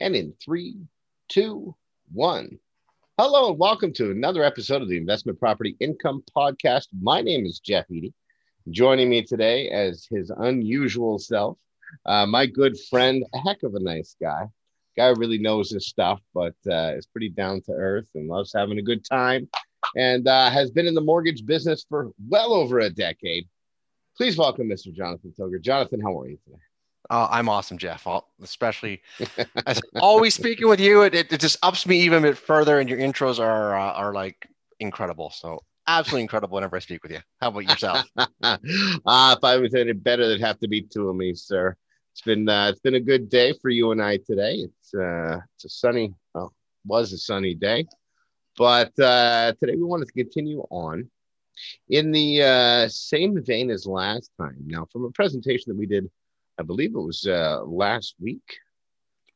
And in three, two, one. Hello, and welcome to another episode of the Investment Property Income Podcast. My name is Jeff Eady. Joining me today as his unusual self, uh, my good friend, a heck of a nice guy. Guy really knows his stuff, but uh, is pretty down to earth and loves having a good time and uh, has been in the mortgage business for well over a decade. Please welcome Mr. Jonathan Tilger. Jonathan, how are you today? Uh, I'm awesome, Jeff. I'll, especially as always speaking with you, it, it, it, just ups me even a bit further, and your intros are uh, are like incredible. So absolutely incredible whenever I speak with you. How about yourself? uh, if I was any better, there'd have to be two of me, sir. It's been uh, it's been a good day for you and I today. It's uh, it's a sunny, well, was a sunny day, but uh, today we wanted to continue on in the uh, same vein as last time. Now, from a presentation that we did I believe it was uh, last week.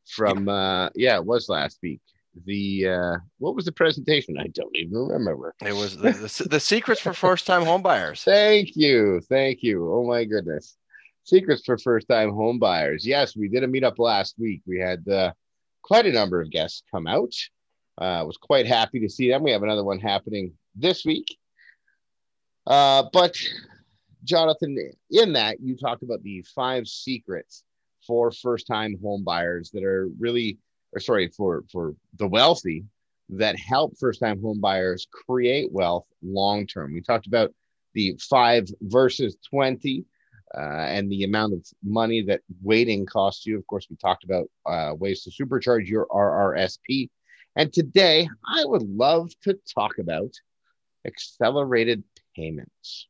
From yeah. Uh, yeah, it was last week. The uh, what was the presentation? I don't even remember. It was the, the, the secrets for first time homebuyers. Thank you, thank you. Oh my goodness, secrets for first time homebuyers. Yes, we did a meetup last week. We had uh, quite a number of guests come out. I uh, was quite happy to see them. We have another one happening this week. Uh, but Jonathan, in that you talked about the five secrets for first-time home buyers that are really, or sorry, for for the wealthy that help first-time home buyers create wealth long term. We talked about the five versus twenty. Uh, and the amount of money that waiting costs you. Of course, we talked about uh, ways to supercharge your RRSP. And today, I would love to talk about accelerated payments.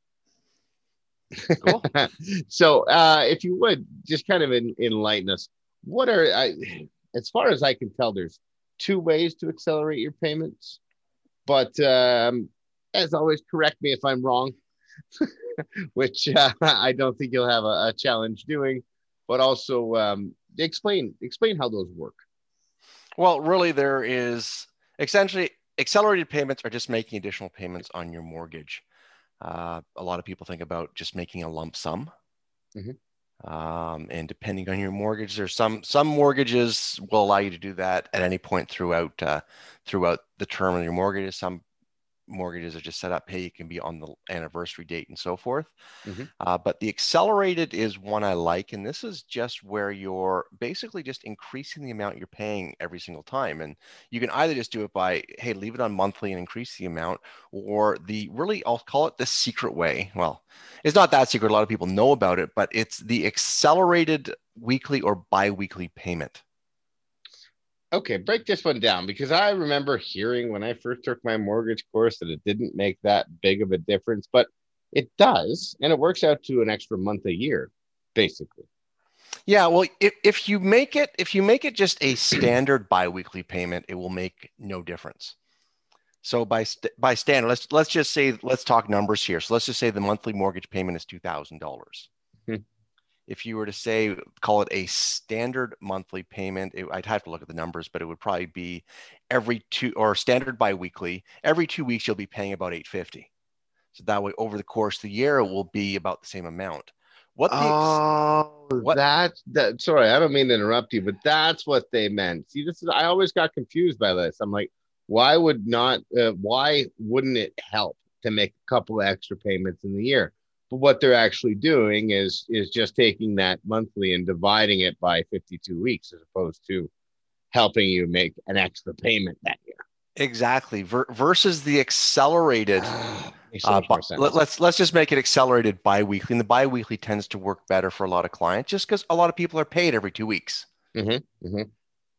Cool. so, uh, if you would just kind of in, enlighten us, what are I, as far as I can tell, there's two ways to accelerate your payments, but um, as always, correct me if I'm wrong, which uh, I don't think you'll have a, a challenge doing. But also um, explain explain how those work. Well, really, there is essentially accelerated payments are just making additional payments on your mortgage. Uh, a lot of people think about just making a lump sum. Mm-hmm. Um, and depending on your mortgage, there's some some mortgages will allow you to do that at any point throughout uh, throughout the term of your mortgage. Some mortgages are just set up, hey, you can be on the anniversary date and so forth. Mm-hmm. Uh, but the accelerated is one I like. And this is just where you're basically just increasing the amount you're paying every single time. And you can either just do it by, hey, leave it on monthly and increase the amount, or the really, I'll call it the secret way. Well, it's not that secret. A lot of people know about it, but it's the accelerated weekly or bi weekly payment. Okay, break this one down because I remember hearing when I first took my mortgage course that it didn't make that big of a difference, but it does, and it works out to an extra month a year, basically. Yeah, well, if, if you make it if you make it just a standard biweekly payment, it will make no difference. So by st- by standard, let's let's just say let's talk numbers here. So let's just say the monthly mortgage payment is two thousand dollars if you were to say call it a standard monthly payment it, i'd have to look at the numbers but it would probably be every two or standard biweekly every two weeks you'll be paying about 850 so that way over the course of the year it will be about the same amount. What the oh what, that's that sorry i don't mean to interrupt you but that's what they meant. See this is i always got confused by this. I'm like why would not uh, why wouldn't it help to make a couple extra payments in the year but what they're actually doing is is just taking that monthly and dividing it by 52 weeks as opposed to helping you make an extra payment that year. Exactly. Ver- versus the accelerated. uh, let, let's let's just make it accelerated biweekly, and the biweekly tends to work better for a lot of clients, just because a lot of people are paid every two weeks. Mm-hmm, mm-hmm.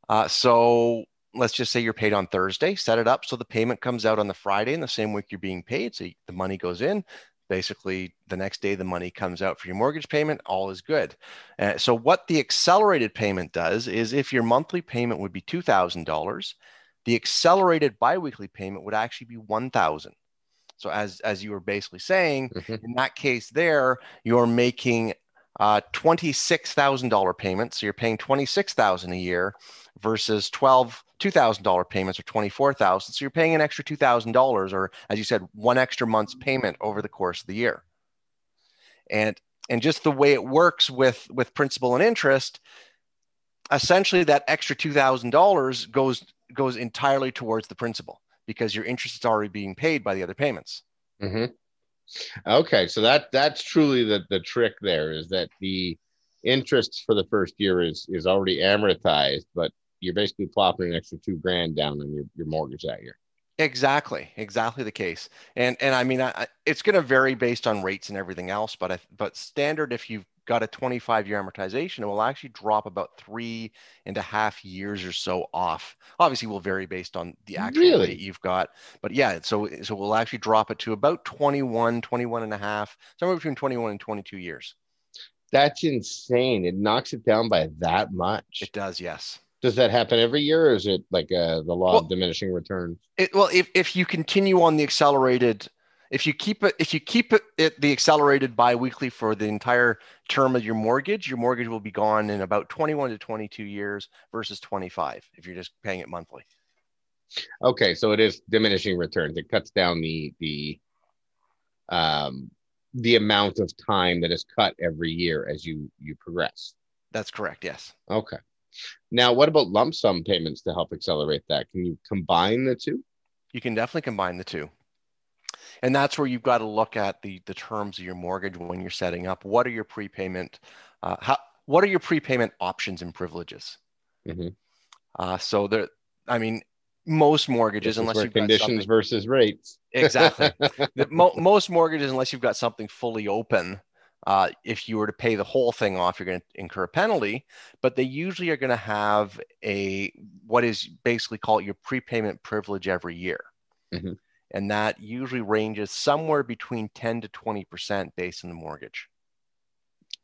Uh, so let's just say you're paid on Thursday. Set it up so the payment comes out on the Friday in the same week you're being paid. So the money goes in basically the next day the money comes out for your mortgage payment all is good uh, so what the accelerated payment does is if your monthly payment would be $2000 the accelerated biweekly payment would actually be 1000 so as as you were basically saying mm-hmm. in that case there you're making uh, $26,000 payments. So you're paying 26,000 a year versus 12 $2,000 payments or 24,000. So you're paying an extra $2,000 or as you said, one extra month's payment over the course of the year. And and just the way it works with with principal and interest, essentially that extra $2,000 goes goes entirely towards the principal because your interest is already being paid by the other payments. Mm-hmm. Okay, so that that's truly the the trick there is that the interest for the first year is is already amortized, but you're basically plopping an extra two grand down on your, your mortgage that year. Exactly, exactly the case. And and I mean, I, it's going to vary based on rates and everything else, but I, but standard if you've got a 25 year amortization, it will actually drop about three and a half years or so off. Obviously, will vary based on the actual really? rate you've got, but yeah, so so we'll actually drop it to about 21, 21 and a half, somewhere between 21 and 22 years. That's insane. It knocks it down by that much. It does, yes. Does that happen every year, or is it like uh, the law well, of diminishing returns? It, well, if, if you continue on the accelerated if you keep it if you keep it, it the accelerated biweekly for the entire term of your mortgage your mortgage will be gone in about 21 to 22 years versus 25 if you're just paying it monthly. Okay so it is diminishing returns. It cuts down the the um the amount of time that is cut every year as you you progress. That's correct yes. Okay. Now what about lump sum payments to help accelerate that? Can you combine the two? You can definitely combine the two and that's where you've got to look at the the terms of your mortgage when you're setting up. What are your prepayment uh, how what are your prepayment options and privileges? Mm-hmm. uh, so there i mean most mortgages unless you've conditions versus rates. Exactly. The, mo- most mortgages unless you've got something fully open uh, if you were to pay the whole thing off, you're going to incur a penalty, but they usually are going to have a what is basically called your prepayment privilege every year. Mm-hmm and that usually ranges somewhere between 10 to 20% based on the mortgage.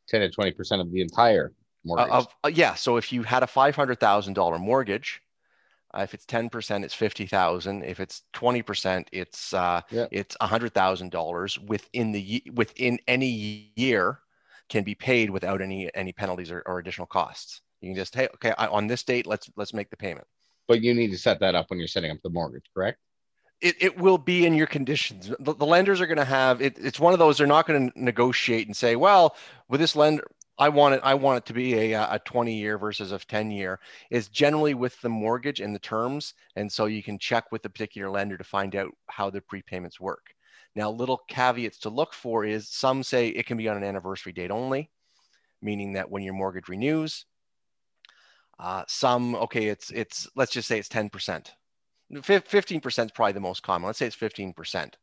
10 to 20% of the entire mortgage uh, of, uh, yeah so if you had a $500000 mortgage uh, if it's 10% it's 50000 if it's 20% it's uh, yeah. it's $100000 within the within any year can be paid without any any penalties or, or additional costs. You can just hey okay I, on this date let's let's make the payment. But you need to set that up when you're setting up the mortgage correct it, it will be in your conditions. The, the lenders are going to have it. It's one of those they're not going to negotiate and say, well, with this lender, I want it. I want it to be a, a 20 year versus a 10 year. Is generally with the mortgage and the terms, and so you can check with the particular lender to find out how the prepayments work. Now, little caveats to look for is some say it can be on an anniversary date only, meaning that when your mortgage renews. Uh, some okay, it's it's let's just say it's 10 percent 15% is probably the most common. Let's say it's 15%.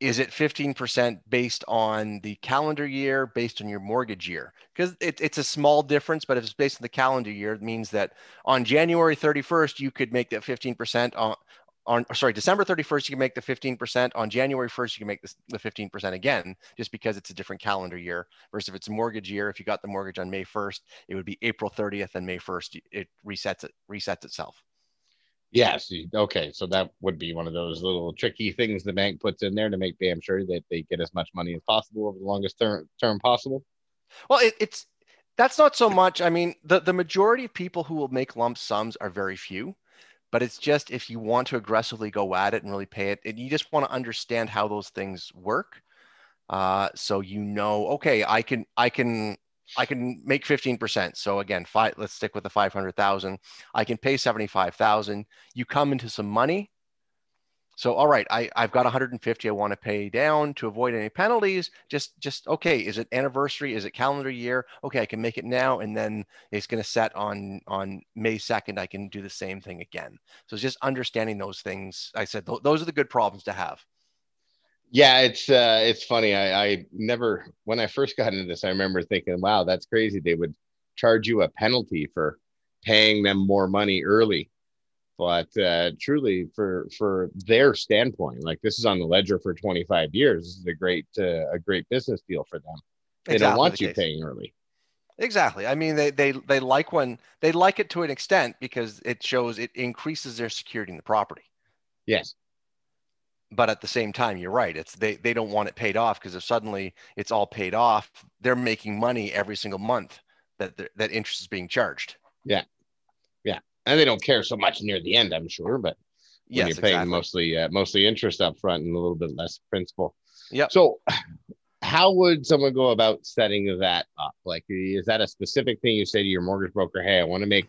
Is it 15% based on the calendar year, based on your mortgage year? Because it, it's a small difference, but if it's based on the calendar year, it means that on January 31st, you could make that 15% on, on sorry, December 31st, you can make the 15%. On January 1st, you can make the 15% again, just because it's a different calendar year. Versus if it's a mortgage year, if you got the mortgage on May 1st, it would be April 30th and May 1st, it resets it resets itself. Yes. Okay. So that would be one of those little tricky things the bank puts in there to make damn sure that they get as much money as possible over the longest term, term possible. Well, it, it's that's not so much. I mean, the, the majority of people who will make lump sums are very few, but it's just if you want to aggressively go at it and really pay it, and you just want to understand how those things work. Uh, so you know, okay, I can I can I can make 15%. So again, five, let's stick with the 500,000. I can pay 75,000. You come into some money. So, all right, I, I've got 150 I want to pay down to avoid any penalties. Just, just, okay. Is it anniversary? Is it calendar year? Okay. I can make it now. And then it's going to set on, on May 2nd. I can do the same thing again. So it's just understanding those things. I said, th- those are the good problems to have. Yeah, it's uh, it's funny. I, I never when I first got into this, I remember thinking, "Wow, that's crazy." They would charge you a penalty for paying them more money early, but uh, truly, for for their standpoint, like this is on the ledger for 25 years. This is a great uh, a great business deal for them. They exactly don't want the you case. paying early. Exactly. I mean, they they they like when they like it to an extent because it shows it increases their security in the property. Yes but at the same time you're right it's they they don't want it paid off because if suddenly it's all paid off they're making money every single month that that interest is being charged yeah yeah and they don't care so much near the end i'm sure but when yes, you're paying exactly. mostly uh, mostly interest up front and a little bit less principal yeah so how would someone go about setting that up? Like, is that a specific thing you say to your mortgage broker? Hey, I want to make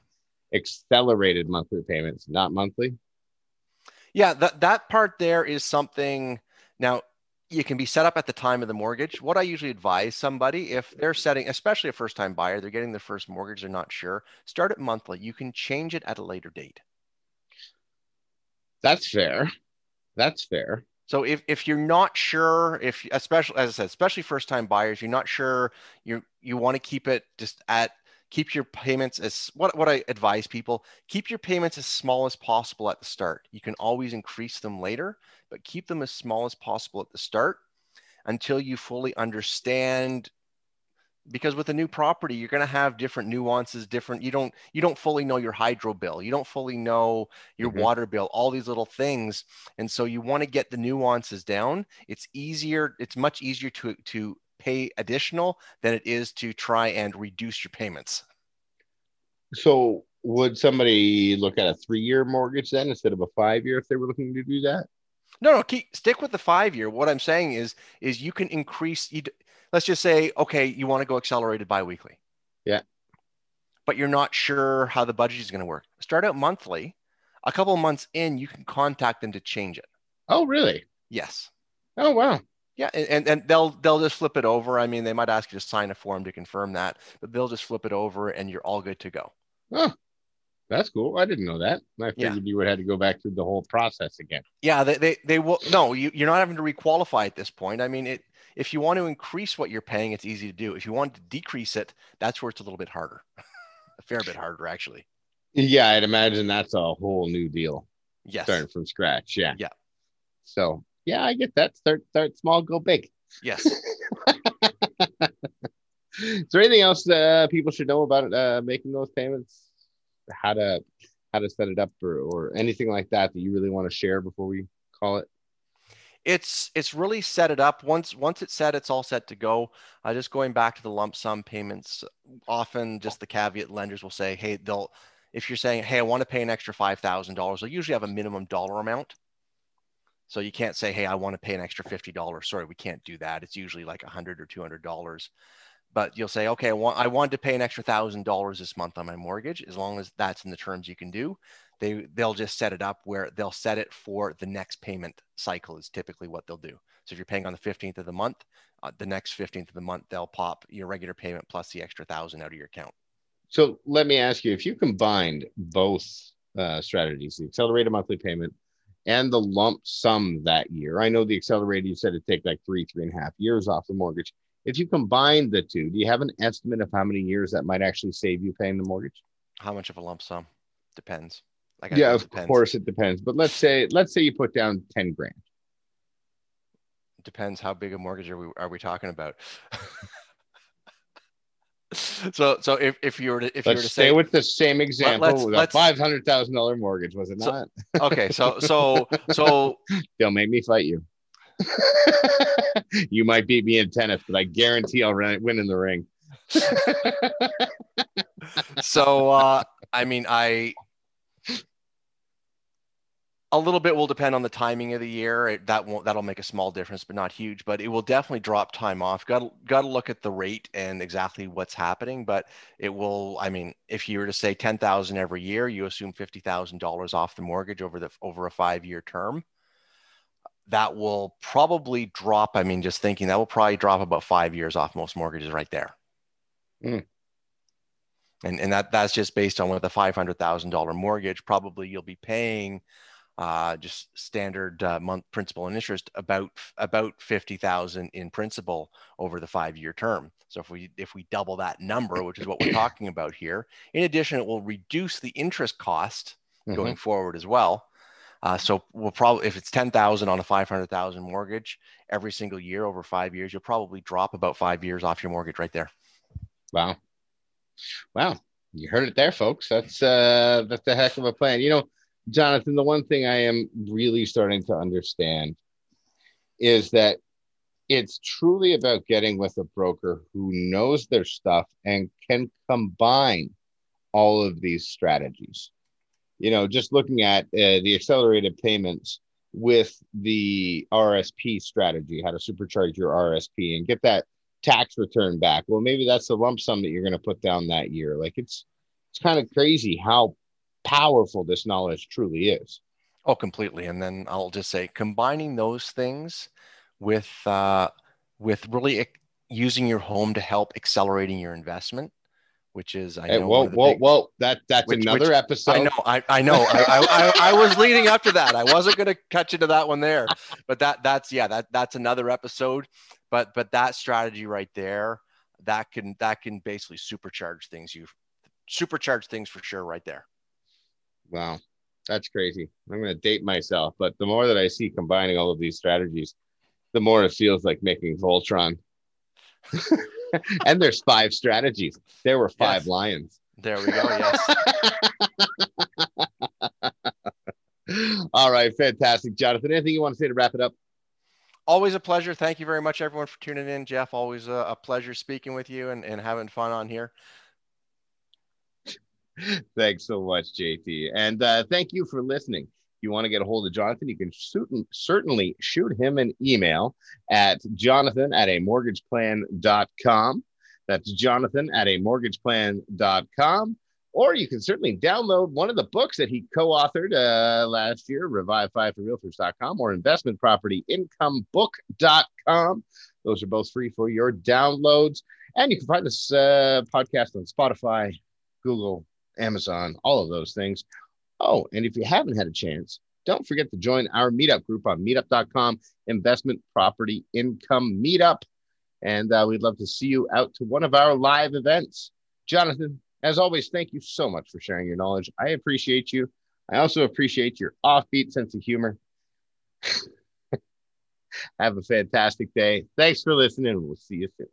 accelerated monthly payments, not monthly. Yeah, that that part there is something. Now, you can be set up at the time of the mortgage. What I usually advise somebody if they're setting, especially a first time buyer, they're getting their first mortgage, they're not sure, start it monthly. You can change it at a later date. That's fair. That's fair. So if, if you're not sure, if especially as I said, especially first time buyers, you're not sure you you want to keep it just at keep your payments as what, what I advise people keep your payments as small as possible at the start. You can always increase them later, but keep them as small as possible at the start until you fully understand because with a new property you're going to have different nuances different you don't you don't fully know your hydro bill you don't fully know your mm-hmm. water bill all these little things and so you want to get the nuances down it's easier it's much easier to to pay additional than it is to try and reduce your payments so would somebody look at a three year mortgage then instead of a five year if they were looking to do that no no keep stick with the five year what i'm saying is is you can increase you let's just say, okay, you want to go accelerated biweekly. Yeah. But you're not sure how the budget is going to work. Start out monthly. A couple months in, you can contact them to change it. Oh, really? Yes. Oh, wow. Yeah, and, and they'll they'll just flip it over. I mean, they might ask you to sign a form to confirm that, but they'll just flip it over, and you're all good to go. Oh, that's cool. I didn't know that. I figured yeah. you would have to go back through the whole process again. Yeah, they they, they will. No, you, you're not having to requalify at this point. I mean, it if you want to increase what you're paying, it's easy to do. If you want to decrease it, that's where it's a little bit harder, a fair bit harder, actually. Yeah, I'd imagine that's a whole new deal. Yes. Starting from scratch. Yeah. Yeah. So, yeah, I get that. Start, start small, go big. Yes. Is there anything else that uh, people should know about uh, making those payments? How to how to set it up or, or anything like that that you really want to share before we call it? it's it's really set it up once once it's set it's all set to go uh, just going back to the lump sum payments often just the caveat lenders will say hey they'll if you're saying hey i want to pay an extra $5000 they'll usually have a minimum dollar amount so you can't say hey i want to pay an extra $50 sorry we can't do that it's usually like 100 or $200 but you'll say okay i want i wanted to pay an extra $1000 this month on my mortgage as long as that's in the terms you can do they they'll just set it up where they'll set it for the next payment cycle is typically what they'll do. So if you're paying on the 15th of the month, uh, the next 15th of the month they'll pop your regular payment plus the extra thousand out of your account. So let me ask you: if you combined both uh, strategies, the accelerated monthly payment and the lump sum that year, I know the accelerated you said it'd take like three three and a half years off the mortgage. If you combine the two, do you have an estimate of how many years that might actually save you paying the mortgage? How much of a lump sum? Depends. Like yeah, of depends. course it depends. But let's say let's say you put down ten grand. Depends how big a mortgage are we are we talking about? so so if, if you were to if let's you were to stay say with the same example let's, with let's, a five hundred thousand dollar mortgage, was it not? Okay, so so so don't make me fight you. you might beat me in tennis, but I guarantee I'll win in the ring. so uh I mean I a little bit will depend on the timing of the year. It, that won't that'll make a small difference, but not huge. But it will definitely drop time off. Got got to look at the rate and exactly what's happening. But it will. I mean, if you were to say ten thousand every year, you assume fifty thousand dollars off the mortgage over the over a five year term. That will probably drop. I mean, just thinking that will probably drop about five years off most mortgages right there. Mm. And and that that's just based on with a five hundred thousand dollar mortgage. Probably you'll be paying uh, just standard uh, month principal and interest about about 50,000 in principal over the five year term. So if we if we double that number, which is what we're talking about here, in addition, it will reduce the interest cost mm-hmm. going forward as well. Uh, so we'll probably if it's 10,000 on a 500,000 mortgage every single year over five years, you'll probably drop about five years off your mortgage right there. Wow, wow, you heard it there, folks. That's uh, that's a heck of a plan. You know Jonathan, the one thing I am really starting to understand is that it's truly about getting with a broker who knows their stuff and can combine all of these strategies. You know, just looking at uh, the accelerated payments, with the RSP strategy, how to supercharge your RSP and get that tax return back. Well, maybe that's the lump sum that you're going to put down that year. Like it's it's kind of crazy how powerful this knowledge truly is. Oh, completely. And then I'll just say combining those things with uh, with really using your home to help accelerating your investment which is I know. Hey, whoa, whoa, big, whoa! That that's which, another which, episode. I know, I, I know. I, I, I, was leading up to that. I wasn't going to cut you to that one there, but that that's yeah, that that's another episode. But but that strategy right there, that can that can basically supercharge things. You supercharge things for sure right there. Wow, that's crazy. I'm going to date myself, but the more that I see combining all of these strategies, the more it feels like making Voltron. and there's five strategies. There were five yes. lions. There we go. Yes. All right, fantastic, Jonathan. Anything you want to say to wrap it up? Always a pleasure. Thank you very much, everyone, for tuning in. Jeff, always a, a pleasure speaking with you and, and having fun on here. Thanks so much, JT. And uh, thank you for listening If you want to get a hold of Jonathan, you can certainly shoot him an email at jonathan at a mortgageplan.com. That's jonathan at a mortgageplan.com. Or you can certainly download one of the books that he co authored uh, last year, revive5forrealtors.com or Investment Property Income investmentpropertyincomebook.com. Those are both free for your downloads. And you can find this uh, podcast on Spotify, Google, Amazon, all of those things. Oh, and if you haven't had a chance, don't forget to join our meetup group on meetup.com, investment property income meetup. And uh, we'd love to see you out to one of our live events. Jonathan, as always, thank you so much for sharing your knowledge. I appreciate you. I also appreciate your offbeat sense of humor. Have a fantastic day. Thanks for listening. We'll see you soon.